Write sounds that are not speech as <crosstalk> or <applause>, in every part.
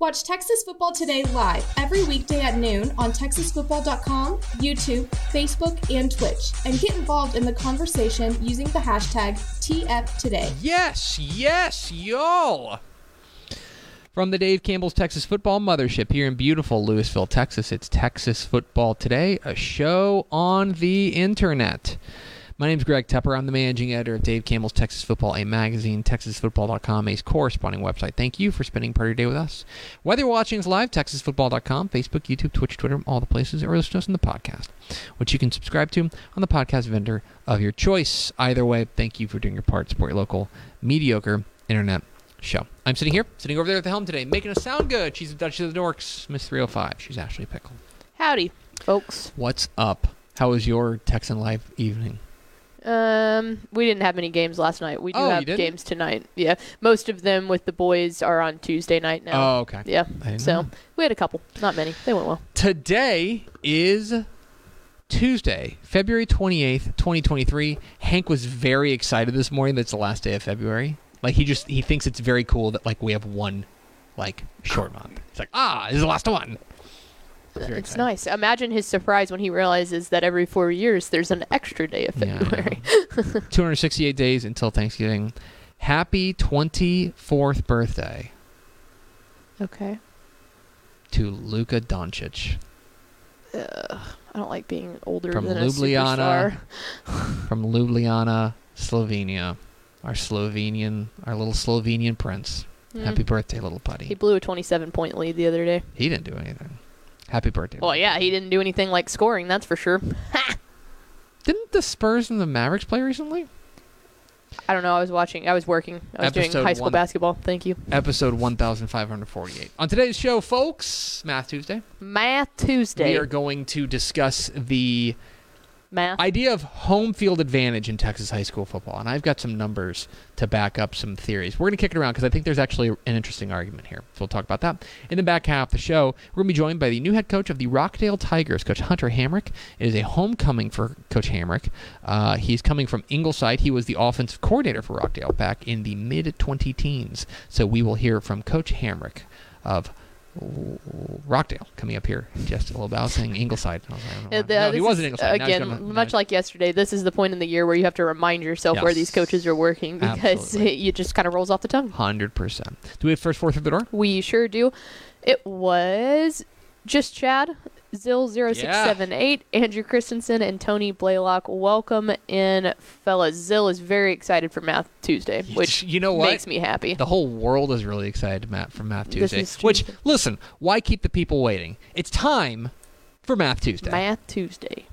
Watch Texas Football Today live every weekday at noon on TexasFootball.com, YouTube, Facebook, and Twitch, and get involved in the conversation using the hashtag TFToday. Yes, yes, y'all. From the Dave Campbell's Texas Football Mothership here in beautiful Lewisville, Texas, it's Texas Football Today, a show on the internet. My name is Greg Tepper. I'm the managing editor of Dave Campbell's Texas Football, a magazine, TexasFootball.com, a corresponding website. Thank you for spending part of your day with us. Whether you're watching us live, TexasFootball.com, Facebook, YouTube, Twitch, Twitter, all the places, or listen to us on the podcast, which you can subscribe to on the podcast vendor of your choice. Either way, thank you for doing your part. Support your local mediocre internet show. I'm sitting here, sitting over there at the helm today, making us sound good. She's the Duchess of the Dorks, Miss 305. She's Ashley Pickle. Howdy, folks. What's up? How was your Texan life evening? Um, we didn't have many games last night. We do Oh, you have didn't? games tonight. Yeah, most of them with the boys are on Tuesday night now. Oh, okay. Yeah, I didn't so know. we had a couple, not many. They went well. Today is Tuesday, February 28th, 2023. Hank was very excited this morning that it's the last day of February. Like he just he thinks it's very cool that like we have one like short month. It's like, "Ah, this is the last one." It's excited. nice. Imagine his surprise when he realizes that every four years there's an extra day of Yeah, February. <laughs> 268 days until Thanksgiving. Happy 24th birthday okay. to Luka Doncic Ugh, I don't like being older From than Ljubljana. a superstar. <laughs> from Ljubljana, Slovenia. Our Slovenian, our little Slovenian prince. Mm. Happy birthday, little putty. He blew a 27 point lead the other day. He didn't do anything. Happy birthday. Well, yeah, he didn't do anything like scoring, that's for sure. <laughs> Didn't the Spurs and the Mavericks play recently? I don't know. I was watching. I was working. I was doing high school one. basketball. Thank you. Episode 1548. On today's show, folks, Math Tuesday, Math Tuesday. we are going to discuss the Math. idea of home field advantage in Texas high school football. And I've got some numbers to back up some theories. We're going to kick it around because I think there's actually an interesting argument here. So we'll talk about that. In the back half of the show, we're going to be joined by the new head coach of the Rockdale Tigers, Coach Hunter Hamrick. It is a homecoming for Coach Hamrick. Uh, he's coming from Ingleside. He was the offensive coordinator for Rockdale back in the mid 20 teens. So we will hear from Coach Hamrick of Rockdale coming up here in just a little bit. I was saying Ingleside. I was like, I Uh, the- no, he wasn't Ingleside. Now he's Again, coming- much like yesterday, this is the point in the year where you have to remind yourself where these coaches are working because Absolutely. <laughs> it just kind of rolls off the tongue. Hundred percent. Do we have first four through the door? We sure do. It was just Chad, Zill0678, Andrew Christensen, and Tony Blaylock. Welcome in, fellas. Zill is very excited for Math Tuesday, which you know what? makes me happy. The whole world is really excited, Matt, for Math Tuesday. Which, listen, why keep the people waiting? It's time for Math Tuesday. Math Tuesday.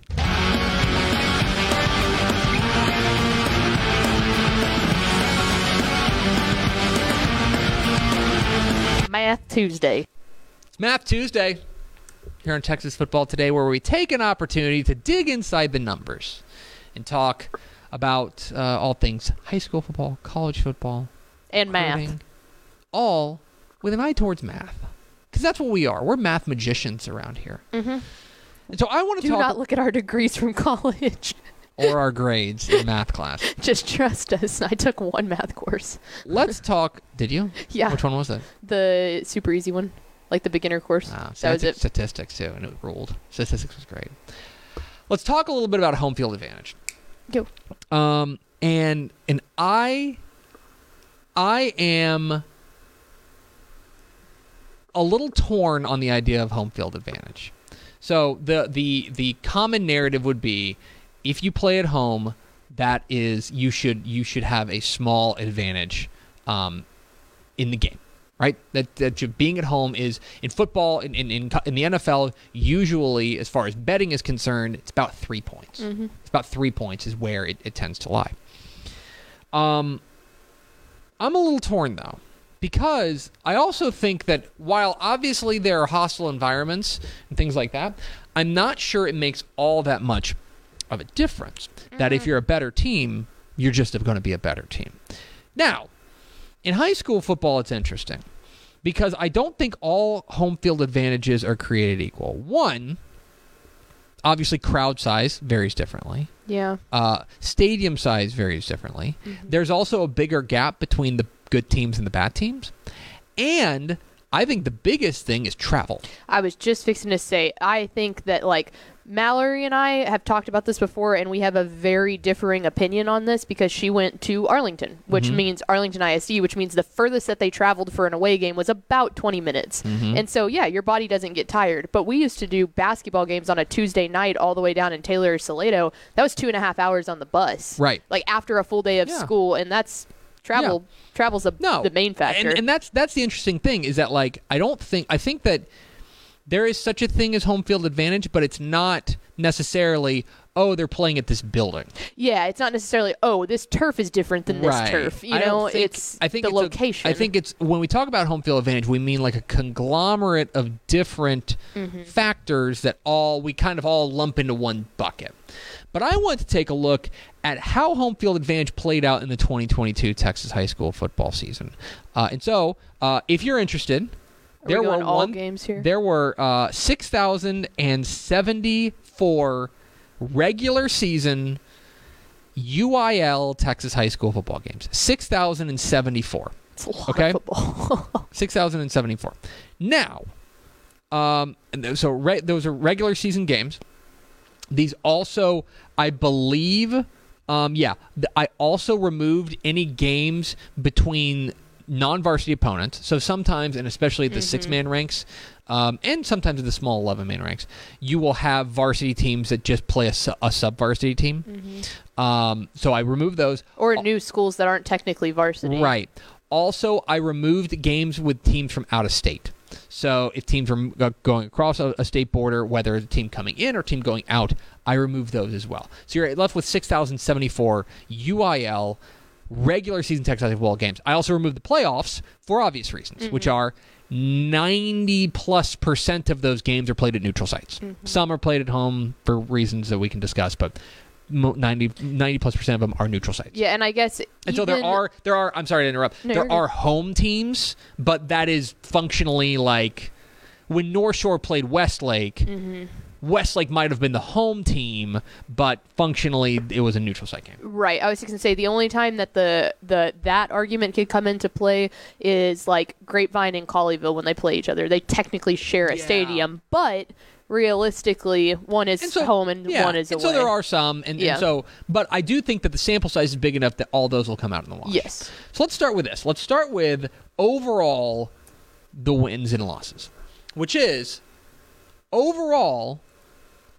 Math Tuesday. It's Math Tuesday here on Texas Football Today, where we take an opportunity to dig inside the numbers and talk about uh, all things high school football, college football, And math. All with an eye towards math. Because that's what we are. We're math magicians around here. Mm-hmm. And so I want to Do talk not look at our degrees from <laughs> college. or our grades in math class. <laughs> Just trust us. I took one math course. Let's talk. Did you? Yeah. Which one was that? The super easy one, like the beginner course. See, that was it. Statistics too, and it ruled. Statistics was great. Let's talk a little bit about home field advantage. Go. Um, and and I, I am a little torn on the idea of home field advantage. So the the the common narrative would be if you play at home, that is you should you should have a small advantage um, in the game, right? That that being at home is in football in in, in in the NFL usually as far as betting is concerned, it's about three points. It's about three points is where it, it tends to lie. Um, I'm a little torn though, because I also think that while obviously there are hostile environments and things like that, I'm not sure it makes all that much of a difference. That if you're a better team, you're just going to be a better team. Now, in high school football, it's interesting because I don't think all home field advantages are created equal. One, obviously, crowd size varies differently. Yeah. Uh, stadium size varies differently. There's also a bigger gap between the good teams and the bad teams. And I think the biggest thing is travel. I was just fixing to say, I think that like Mallory and I have talked about this before, and we have a very differing opinion on this because she went to Arlington, which Mm-hmm. means Arlington ISD, which means the furthest that they traveled for an away game was about 20 minutes. Mm-hmm. And so, yeah, your body doesn't get tired. But we used to do basketball games on a Tuesday night all the way down in Taylor or Salado. That was two and a half hours on the bus. Right. Like after a full day of Yeah. school, and that's travel. Travel's the, No, the main factor. and, and that's that's the interesting thing is that like I don't think I think that there is such a thing as home field advantage, but it's not necessarily oh they're playing at this building. Yeah, it's not necessarily oh this turf is different than this turf. You I know, think- it's I think the it's location. I think it's when we talk about home field advantage, we mean like a conglomerate of different Mm-hmm. factors that all we kind of all lump into one bucket. But I want to take a look at how home field advantage played out in the 2022 Texas high school football season. Uh, and so, uh, if you're interested, Are there we were all one, games here? There were uh, 6,074 regular season UIL Texas high school football games. 6,074. it's a lot okay. of football. <laughs> 6,074. Now, um, and so re- those are regular season games. These also, I believe, um, yeah, I also removed any games between non-varsity opponents. So sometimes, and especially the six-man ranks, um, and sometimes the small eleven-man ranks, you will have varsity teams that just play a, su- a sub-varsity team. Um, so I removed those. or new schools that aren't technically varsity. Right. Also, I removed games with teams from out of state. So if teams are going across a, a state border, whether it's a team coming in or team going out, I removed those as well. So you're left with 6,074 UIL regular season Texas football games. I also removed the playoffs for obvious reasons, which are 90 plus percent of those games are played at neutral sites. Some are played at home for reasons that we can discuss, but mo- 90, 90 plus percent of them are neutral sites. Yeah, and I guess And so there are there are I'm sorry to interrupt. No, there are home teams, but that is functionally like when North Shore played Westlake. Mm-hmm. Westlake might have been the home team, but functionally it was a neutral site game. Right. I was just gonna say the only time that the the that argument could come into play is like Grapevine and Colleyville when they play each other. They technically share a Yeah. stadium, but realistically, one is And so home and yeah, one is and away. so there are some, and, and so but I do think that the sample size is big enough that all those will come out in the wash. Yes. So let's start with this. Let's start with overall the wins and losses, which is overall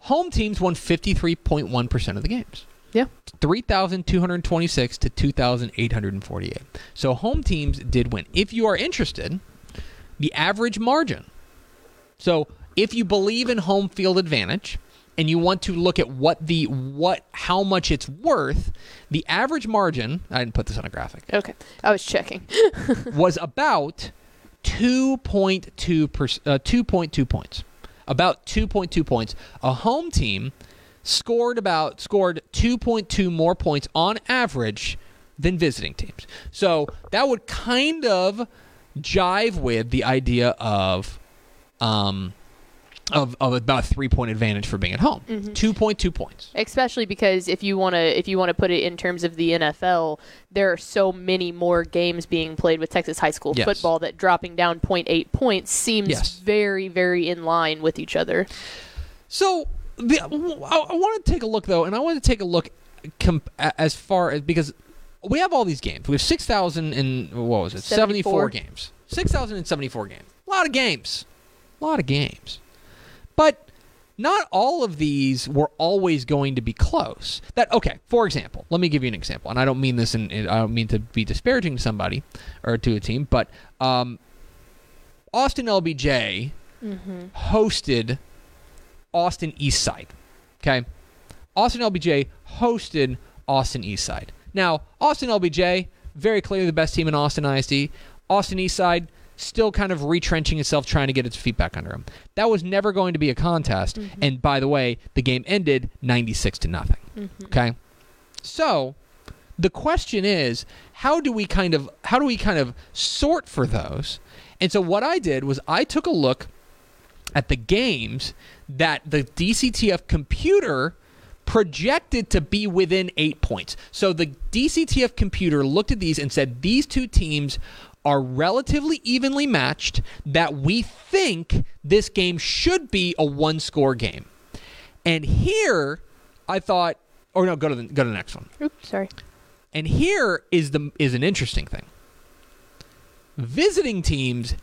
home teams won 53.1% of the games. Yeah. 3,226 to 2,848. So home teams did win. If you are interested, the average margin. So if you believe in home field advantage and you want to look at what the what how much it's worth, the average margin, I didn't put this on a graphic, Okay. I was checking. <laughs> was about 2.2 per, uh, 2.2 points. About 2.2 points. A home team scored about scored 2.2 more points on average than visiting teams. So that would kind of jive with the idea of um of, of about a three point advantage for being at home. Mm-hmm. 2.2 points. especially because if you want to if you want to put it in terms of the NFL, there are so many more games being played with Texas high school Yes. football that dropping down 0.8 points seems Yes. very very in line with each other. So the, I, I want to take a look though, and I want to take a look comp- as far as because we have all these games. We have six thousand and what was it? 74. games. Six thousand and seventy four games. A lot of games. A lot of games. But not all of these were always going to be close. That okay, for example, let me give you an example. And I don't mean this in I don't mean to be disparaging to somebody or to a team, but um, Austin LBJ hosted Austin Eastside. Okay? Austin LBJ hosted Austin Eastside. Now, Austin LBJ, very clearly the best team in Austin ISD. Austin Eastside, still kind of retrenching itself, trying to get its feet back under him. That was never going to be a contest. Mm-hmm. And by the way, the game ended 96 to nothing. Mm-hmm. Okay? So, the question is, how do we kind of how do we kind of sort for those? And so what I did was I took a look at the games that the DCTF computer projected to be within eight points. So the DCTF computer looked at these and said these two teams are relatively evenly matched, that we think this game should be a one score game. And here I thought, or no, go to the, go to the next one. Oops, sorry. And here is the is an interesting thing. Visiting teams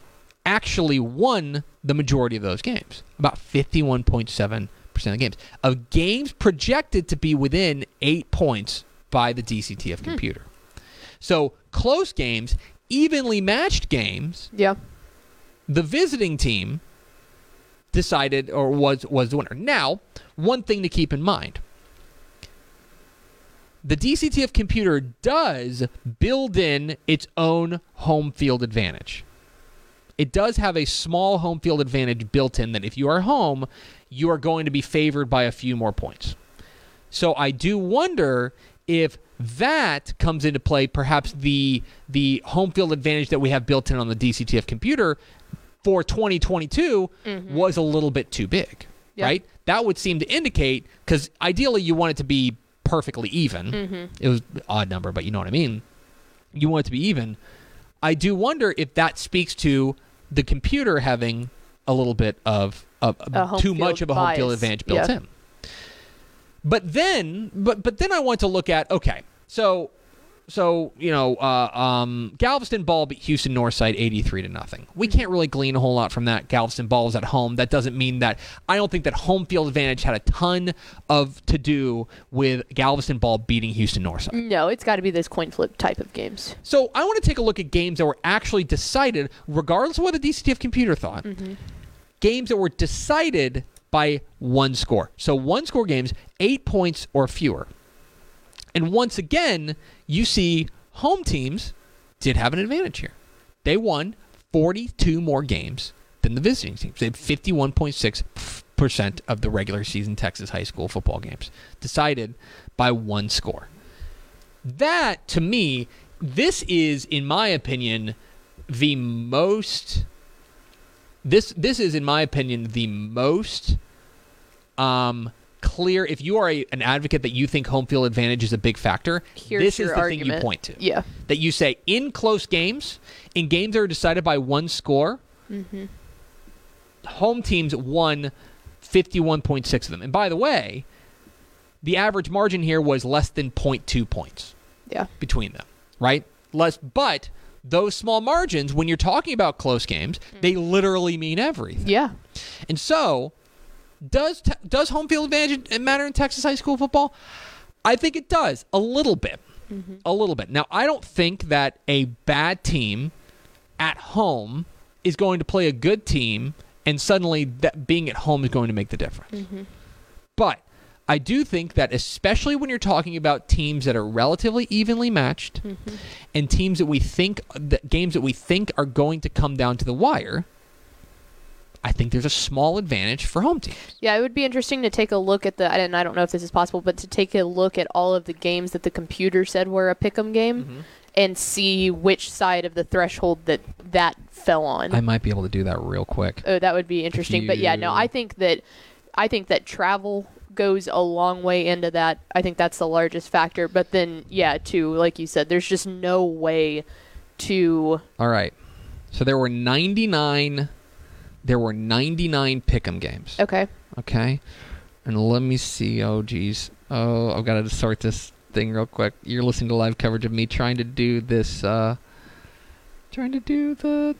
actually won the majority of those games, about 51.7% of the games. Of games projected to be within 8 points by the DCTF hmm. computer. So, close games, evenly matched games, Yeah. the visiting team decided or was was the winner. Now, one thing to keep in mind. The DCTF computer does build in its own home field advantage. It does have a small home field advantage built in that if you are home, you are going to be favored by a few more points. So I do wonder if that comes into play. Perhaps the the home field advantage that we have built in on the DCTF computer for 2022 was a little bit too big, Yeah. right? That would seem to indicate because ideally you want it to be perfectly even. It was odd number, but you know what I mean. You want it to be even. I do wonder if that speaks to the computer having a little bit of, of A too much of a home field advantage built Yeah. in. But then, but but then I want to look at okay, so so you know, uh, um, Galveston Ball beat Houston Northside eighty three to nothing. We can't really glean a whole lot from that. Galveston Ball is at home. That doesn't mean that I don't think that home field advantage had a ton of to do with Galveston Ball beating Houston Northside. No, it's got to be this coin flip type of games. So I want to take a look at games that were actually decided, regardless of what the DCTF computer thought. Games that were decided by one score. So one score games, eight points or fewer. And once again, you see home teams did have an advantage here. They won 42 more games than the visiting teams. They had 51.6% of the regular season Texas high school football games decided by one score. That, to me, this is, in my opinion, the most. This this is, in my opinion, the most um, clear. If you are a, an advocate that you think home field advantage is a big factor, Here's this is the thing you point to Yeah. that you say in close games, in games that are decided by one score, home teams won 51.6 of them. And by the way, the average margin here was less than 0.2 points Yeah. between them, right? Less, but those small margins, when you're talking about close games, mm. they literally mean everything. Yeah. And so, does te- does home field advantage matter in Texas high school football? I think it does a little bit, mm-hmm. a little bit. Now, I don't think that a bad team at home is going to play a good team, and suddenly that being at home is going to make the difference. Mm-hmm. But I do think that, especially when you're talking about teams that are relatively evenly matched, and teams that we think that games that we think are going to come down to the wire. I think there's a small advantage for home teams. Yeah, it would be interesting to take a look at the. I don't, I don't know if this is possible, but to take a look at all of the games that the computer said were a pick'em game, Mm-hmm. and see which side of the threshold that that fell on. I might be able to do that real quick. oh, that would be interesting. But yeah, no, I think that I think that travel goes a long way into that. I think that's the largest factor. But then, yeah, too, like you said, there's just no way to. All right. So there were 99 there were 99 pick'em games. Okay. Okay. And let me see. Oh geez. Oh, I've got to sort this thing real quick. You're listening to live coverage of me trying to do this uh trying to do the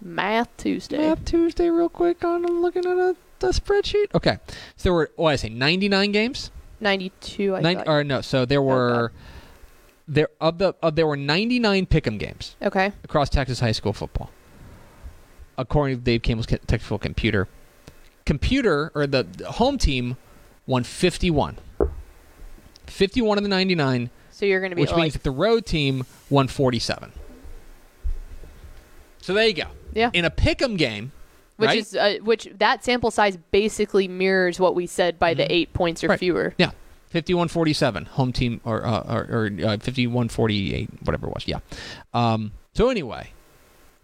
Math Tuesday. Math Tuesday, real quick. On I'm looking at a, a spreadsheet. Okay, so there were what I say, 99 games. 92. I thought. or no, so there oh, were there of the of there were 99 pick'em games Okay. across Texas high school football, according to Dave Campbell's ca- technical computer. Computer or the the home team won 51. 51 of the 99, So you're going to be which like, means that the road team won 47. So there you go. yeah, In a pick'em game, which right? is uh, which that sample size basically mirrors what we said by the eight points or Mm-hmm. Right. fewer. Yeah, fifty-one forty-seven home team or uh, or, or uh, fifty-one forty-eight, whatever it was. Yeah. Um, so anyway,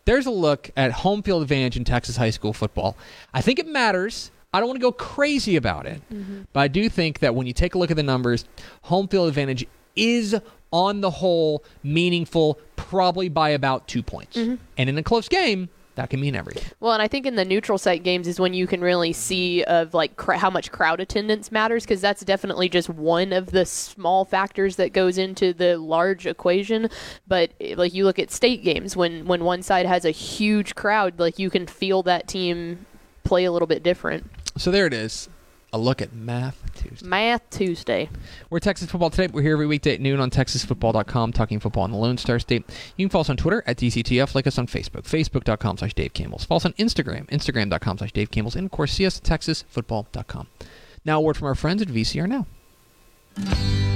there's a look at home field advantage in Texas high school football. I think it matters. I don't want to go crazy about it, but I do think that when you take a look at the numbers, home field advantage is on the whole meaningful, probably by about two points. And in a close game, that can mean everything. Well, and I think in the neutral site games is when you can really see of like cr- how much crowd attendance matters because that's definitely just one of the small factors that goes into the large equation. But eh, like you look at state games when when one side has a huge crowd, like you can feel that team play a little bit different. So there it is. A look at Math Tuesday. Math Tuesday. We're Texas Football Today. We're here every weekday at noon on TexasFootball.com, talking football in the Lone Star State. You can follow us on Twitter at DCTF, like us on Facebook, Facebook.com slash Dave Campbell's. Follow us on Instagram, Instagram.com slash Dave Campbell's, and of course, see us at TexasFootball.com. Now, a word from our friends at VCR Now.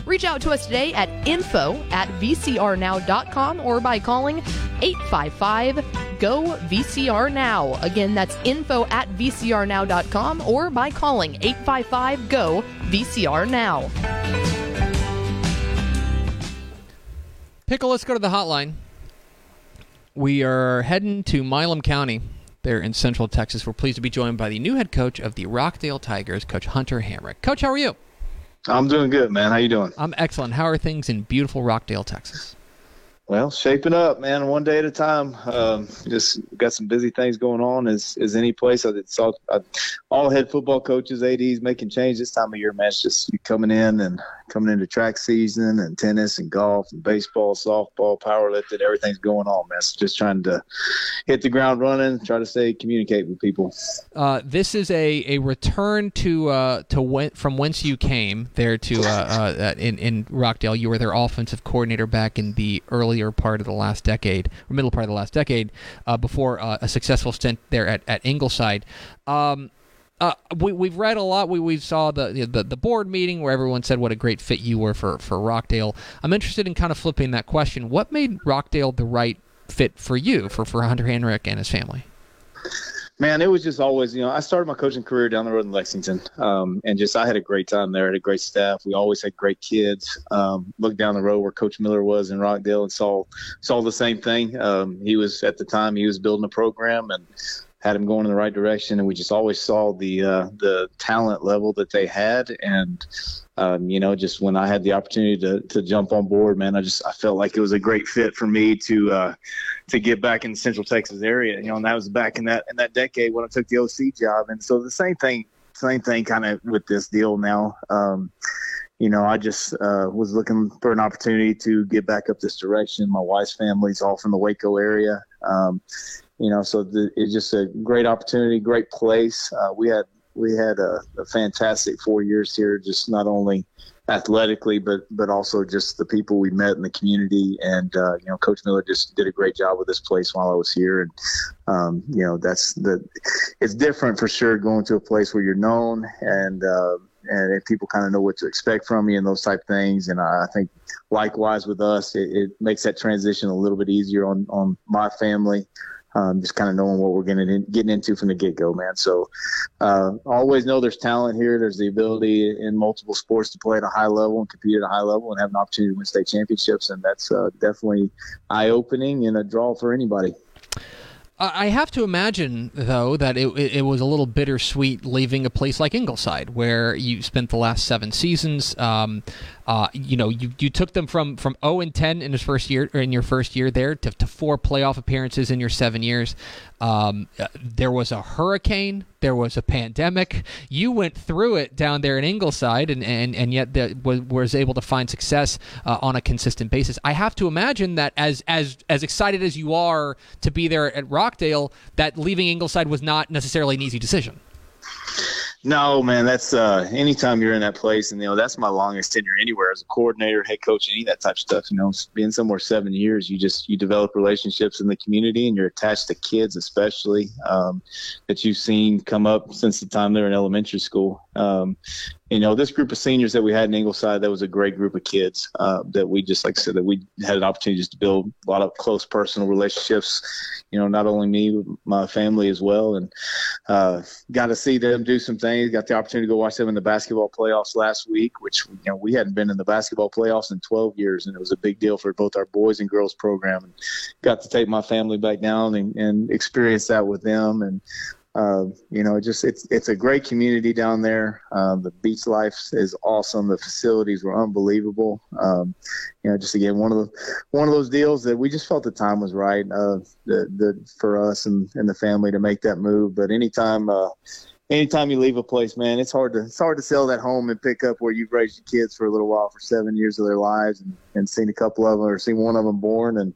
Reach out to us today at info at vcrnow.com or by calling 855 GO VCR Now. Again, that's info at vcrnow.com or by calling 855 GO VCR Now. Pickle, let's go to the hotline. We are heading to Milam County there in central Texas. We're pleased to be joined by the new head coach of the Rockdale Tigers, Coach Hunter Hamrick. Coach, how are you? I'm doing good, man. How you doing? I'm excellent. How are things in beautiful Rockdale, Texas? Well, shaping up, man. One day at a time. Um, just got some busy things going on. As as any place, I saw I, all head football coaches, ads making change this time of year, man. It's just coming in and coming into track season and tennis and golf and baseball, softball, powerlifting. Everything's going on, man. So just trying to hit the ground running, try to stay communicate with people. Uh, this is a, a return to uh, to when, from whence you came there to uh, uh, in in Rockdale. You were their offensive coordinator back in the earlier part of the last decade, or middle part of the last decade, uh, before uh, a successful stint there at at Ingleside. Um, uh, we, we've read a lot. We, we saw the, the the board meeting where everyone said what a great fit you were for, for Rockdale. I'm interested in kind of flipping that question. What made Rockdale the right fit for you, for, for Hunter Hamrick and his family? Man, it was just always, you know, I started my coaching career down the road in Lexington, um, and just I had a great time there. I had a great staff. We always had great kids. Um, looked down the road where Coach Miller was in Rockdale and saw saw the same thing. Um, he was at the time he was building a program and had them going in the right direction, and we just always saw the uh, the talent level that they had, and um, you know, just when I had the opportunity to to jump on board, man, I just I felt like it was a great fit for me to uh, to get back in the Central Texas area. You know, and that was back in that in that decade when I took the OC job, and so the same thing, same thing, kind of with this deal now. Um, you know, I just uh, was looking for an opportunity to get back up this direction. My wife's family's all from the Waco area. Um, you know, so the, it's just a great opportunity, great place. Uh, we had we had a, a fantastic four years here, just not only athletically, but but also just the people we met in the community. And uh, you know, Coach Miller just did a great job with this place while I was here. And um, you know, that's the it's different for sure going to a place where you're known and. And people kind of know what to expect from me and those type things. And I think likewise with us, it, it makes that transition a little bit easier on on my family um, just kind of knowing what we're getting in, getting into from the get go, man. So uh, always know there's talent here. There's the ability in multiple sports to play at a high level and compete at a high level and have an opportunity to win state championships, and that's uh, definitely eye opening and a draw for anybody. I have to imagine, though, that it, it, was a little bittersweet leaving a place like Ingleside, where you spent the last seven seasons. Um, uh, you know, you, you took them from, from 0 and 10 in his first year, or in your first year there, to, to four playoff appearances in your seven years. Um, uh, there was a hurricane, there was a pandemic. You went through it down there in Ingleside, and and, and yet the, was, was able to find success uh, on a consistent basis. I have to imagine that as as as excited as you are to be there at Rockdale, that leaving Ingleside was not necessarily an easy decision. No, man, that's uh anytime you're in that place and you know that's my longest tenure anywhere as a coordinator, head coach, any of that type of stuff. You know, being somewhere seven years, you just you develop relationships in the community and you're attached to kids especially um, that you've seen come up since the time they're in elementary school. Um, you know, this group of seniors that we had in Ingleside, that was a great group of kids uh, that we just, like I said, that we had an opportunity just to build a lot of close personal relationships. You know, not only me, but my family as well, and uh, got to see them do some things. Got the opportunity to go watch them in the basketball playoffs last week, which you know we hadn't been in the basketball playoffs in 12 years, and it was a big deal for both our boys and girls program. And got to take my family back down and, and experience that with them, and uh, you know, just it's it's a great community down there. Um, the beach life is awesome. The facilities were unbelievable. Um, you know, just again one of the one of those deals that we just felt the time was right uh, the, the, for us and, and the family to make that move. But anytime uh, anytime you leave a place, man, it's hard to it's hard to sell that home and pick up where you've raised your kids for a little while for seven years of their lives and, and seen a couple of them or seen one of them born and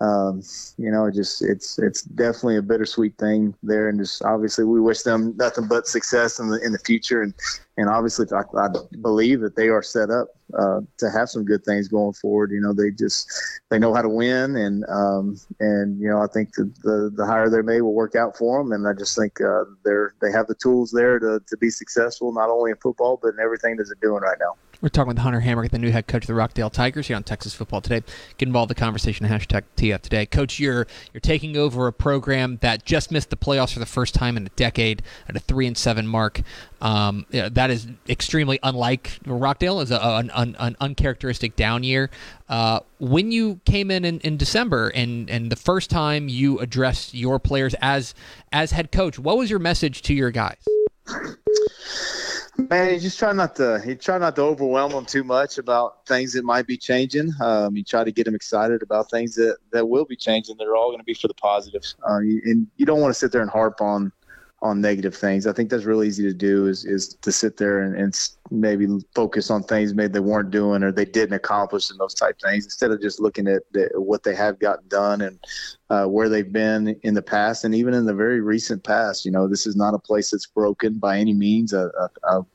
um, you know, just it's it's definitely a bittersweet thing there, and just obviously we wish them nothing but success in the in the future, and and obviously I, I believe that they are set up uh, to have some good things going forward. You know, they just they know how to win, and um, and you know I think the, the the hire they made will work out for them, and I just think uh, they're they have the tools there to to be successful not only in football but in everything that they're doing right now. We're talking with Hunter Hamrick, the new head coach of the Rockdale Tigers here on Texas Football Today. Get involved in the conversation hashtag TF Today. Coach, you're you're taking over a program that just missed the playoffs for the first time in a decade at a three and seven mark. Um, yeah, that is extremely unlike Rockdale is an, an, an, uncharacteristic down year. Uh, when you came in, in in December and and the first time you addressed your players as as head coach, what was your message to your guys? Man, you just try not to you try not to overwhelm them too much about things that might be changing. Um, you try to get them excited about things that, that will be changing. They're all going to be for the positives, uh, and you don't want to sit there and harp on on negative things. I think that's really easy to do is is to sit there and, and maybe focus on things maybe they weren't doing or they didn't accomplish and those type things instead of just looking at the, what they have gotten done and uh, where they've been in the past and even in the very recent past. You know, this is not a place that's broken by any means. A, a, a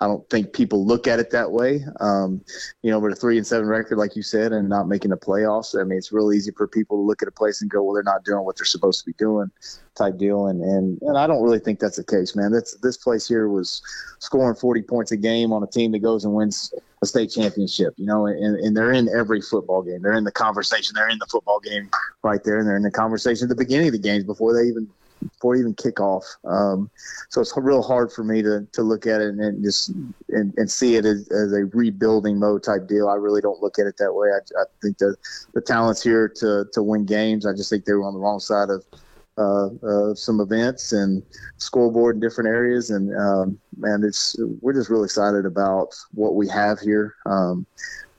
I don't think people look at it that way. Um, you know, with a three and seven record, like you said, and not making the playoffs, I mean, it's real easy for people to look at a place and go, "Well, they're not doing what they're supposed to be doing," type deal. And and and I don't really think that's the case, man. That's this place here was scoring 40 points a game on a team that goes and wins a state championship. You know, and, and they're in every football game. They're in the conversation. They're in the football game right there, and they're in the conversation at the beginning of the games before they even before even kickoff. Um, so it's real hard for me to, to look at it and, and just and, and, see it as, as, a rebuilding mode type deal. I really don't look at it that way. I, I think the the talent's here to to win games. I just think they were on the wrong side of uh, uh, some events and scoreboard in different areas. And um, man, it's we're just really excited about what we have here. Um,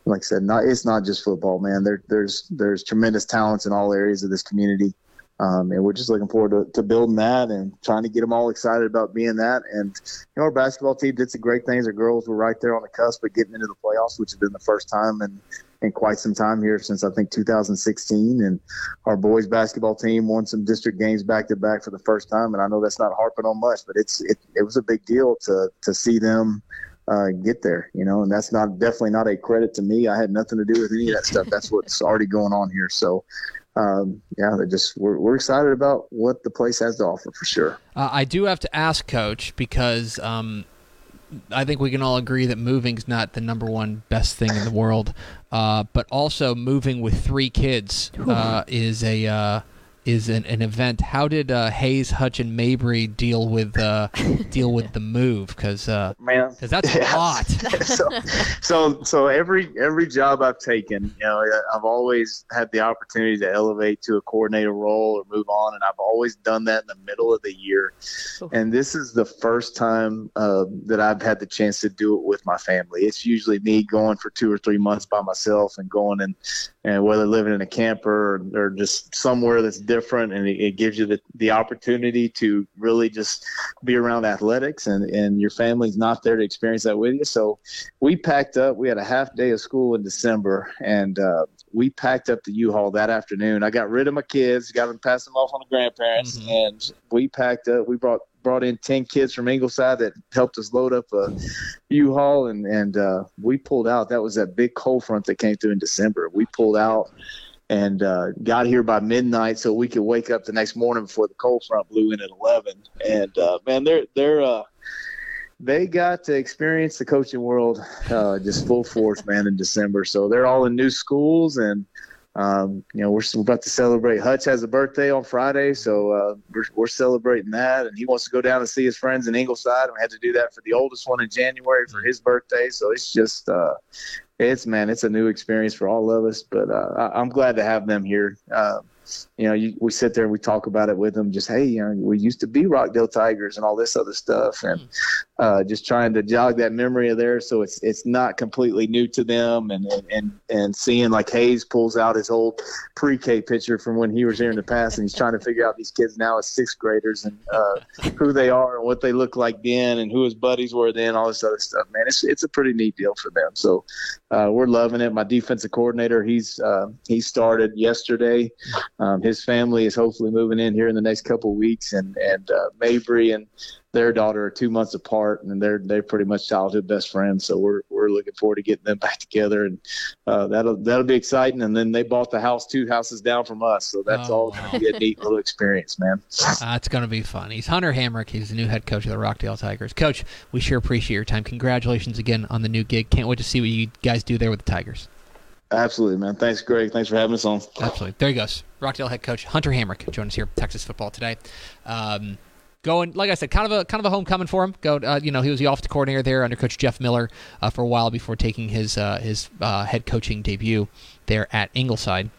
like I said, not it's not just football, man. There, there's there's tremendous talents in all areas of this community. Um, and we're just looking forward to, to, building that and trying to get them all excited about being that. And you know, our basketball team did some great things. Our girls were right there on the cusp of getting into the playoffs, which has been the first time in, in quite some time here since I think 2016. And our boys basketball team won some district games back to back for the first time. And I know that's not harping on much, but it's it, it was a big deal to to see them uh, get there, you know, and that's not definitely not a credit to me. I had nothing to do with any of that stuff. That's what's already going on here. So, um, yeah, they just we're, we're excited about what the place has to offer for sure. Uh, I do have to ask, Coach, because um, I think we can all agree that moving's not the number one best thing in the world, uh, but also moving with three kids uh, is a uh, is an, an event. How did uh, Hayes, Hutch, and Mabry deal with uh, deal with the move? Because <laughs> Man, because that's a lot. <laughs> so, so, so every every job I've taken, you know, I've always had the opportunity to elevate to a coordinator role or move on, and I've always done that in the middle of the year. And this is the first time uh, that I've had the chance to do it with my family. It's usually me going for two or three months by myself and going and and whether living in a camper or, or just somewhere that's different, and it, it gives you the, the opportunity to really just be around athletics, and and your family's not there to experience that with you. So we packed up. We had a half day of school in December, and uh, we packed up the U-Haul that afternoon. I got rid of my kids, got them, passed them off on the grandparents, Mhm. and we packed up. We brought brought in ten kids from Ingleside that helped us load up a U-Haul, and and uh, we pulled out. That was that big cold front that came through in December. We pulled out. And uh, got here by midnight so we could wake up the next morning before the cold front blew in at eleven. And uh, man, they're they're uh, they got to experience the coaching world uh, just full force, man, in December. So they're all in new schools, and um, you know we're, we're about to celebrate. Hutch has a birthday on Friday, so uh, we're, we're celebrating that, and he wants to go down and see his friends in Ingleside. And we had to do that for the oldest one in January for his birthday. So it's just. Uh, it's man, it's a new experience for all of us, but uh, I, I'm glad to have them here. Uh, you know, you, we sit there and we talk about it with them. Just hey, you know, we used to be Rockdale Tigers and all this other stuff, and uh, just trying to jog that memory of theirs, so it's it's not completely new to them. And and and, and seeing like Hayes pulls out his old pre-K picture from when he was here in the past, and he's trying to figure out these kids now as sixth graders and uh, who they are and what they look like then, and who his buddies were then, all this other stuff. Man, it's it's a pretty neat deal for them. So uh, we're loving it. My defensive coordinator, he's uh, he started yesterday. Um, his family is hopefully moving in here in the next couple of weeks, and and uh, Mabry and their daughter are two months apart, and they're they're pretty much childhood best friends. So we're we're looking forward to getting them <laughs> back together, and uh, that'll that'll be exciting. And then they bought the house two houses down from us, so that's Oh, all wow. going to be a neat little experience, man. It's going to be fun. He's Hunter Hamrick. He's the new head coach of the Rockdale Tigers. Coach, we sure appreciate your time. Congratulations again on the new gig. Can't wait to see what you guys do there with the Tigers. Absolutely, man. Thanks, Greg. Thanks for having us on. Absolutely. There he goes. Rockdale head coach Hunter Hamrick joined us here Texas football today. Um, going, like I said, kind of a kind of a homecoming for him. Go, uh, you know, he was the offensive coordinator there under Coach Jeff Miller uh, for a while before taking his uh, his uh, head coaching debut there at Ingleside.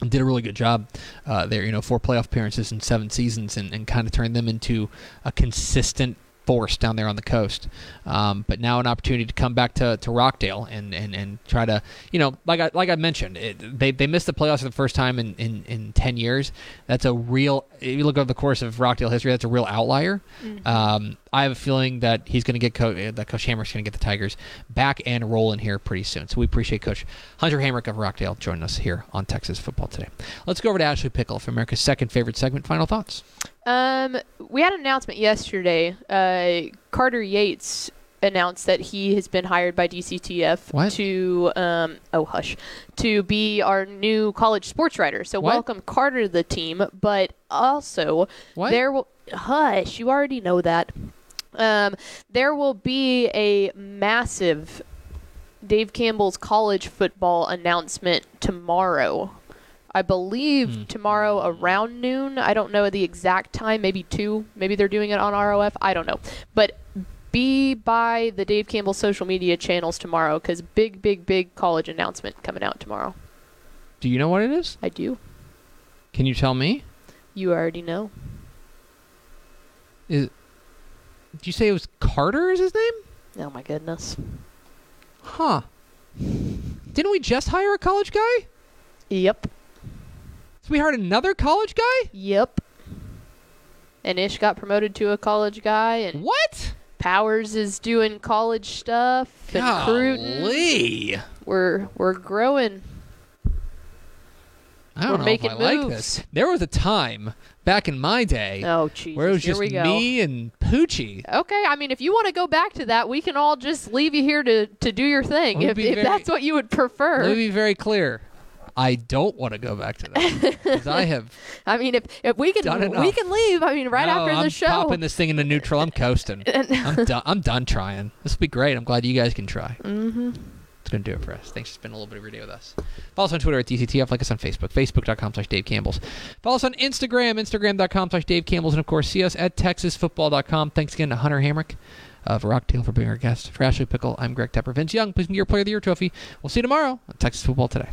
Did a really good job uh, there. You know, four playoff appearances in seven seasons, and, and kind of turned them into a consistent force down there on the coast. Um, but now an opportunity to come back to, to Rockdale and, and, and try to, you know, like I like I mentioned, it, they they missed the playoffs for the first time in, in, in ten years. That's a real. If you look over the course of Rockdale history, that's a real outlier. Um, I have a feeling that he's going to get Co- uh, that Coach Hamrick's going to get the Tigers back and rolling here pretty soon. So we appreciate Coach Hunter Hamrick of Rockdale joining us here on Texas Football today. Let's go over to Ashley Pickle for America's second favorite segment. Final thoughts. Um, we had an announcement yesterday. Uh, Carter Yates announced that he has been hired by DCTF What? to um oh hush to be our new college sports writer. So What? welcome Carter to the team, but also What? there will hush. You already know that. Um, there will be a massive Dave Campbell's college football announcement tomorrow. I believe Hmm. tomorrow around noon. I don't know the exact time, maybe 2. Maybe they're doing it on ROF. I don't know. But be by the Dave Campbell social media channels tomorrow cuz big big big college announcement coming out tomorrow. Do you know what it is? I do. Can you tell me? You already know. Is did you say it was Carter? Is his name? Oh my goodness. Huh. Didn't we just hire a college guy? Yep. So we hired another college guy? Yep. And Ish got promoted to a college guy and What? Powers is doing college stuff and recruiting. Golly. We're we're growing. I don't We're know if I like this. There was a time back in my day Oh Jesus. where it was Here just we go. me and Poochie. Okay, I mean, if you want to go back to that, we can all just leave you here to, to do your thing. If, very- that's what you would prefer. Let me be very clear. I don't want to go back to that because I have. <laughs> I mean, if if we can, we can leave. I mean, right No, after I'm the show. popping this thing into neutral. I'm coasting. <laughs> I'm done. I'm done trying. This will be great. I'm glad you guys can try. Mm-hmm. It's gonna do it for us. Thanks for spending a little bit of your day with us. Follow us on Twitter at DCTF. Like us on Facebook, facebook.com slash Dave Campbell's. Follow us on Instagram, instagram.com slash Dave Campbell's. And of course, see us at texasfootball.com. Thanks again to Hunter Hamrick of Rocktail for being our guest. For Ashley Pickle, I'm Greg Tepper. Vince Young, please be your player of the year trophy. We'll see you tomorrow on Texas Football Today.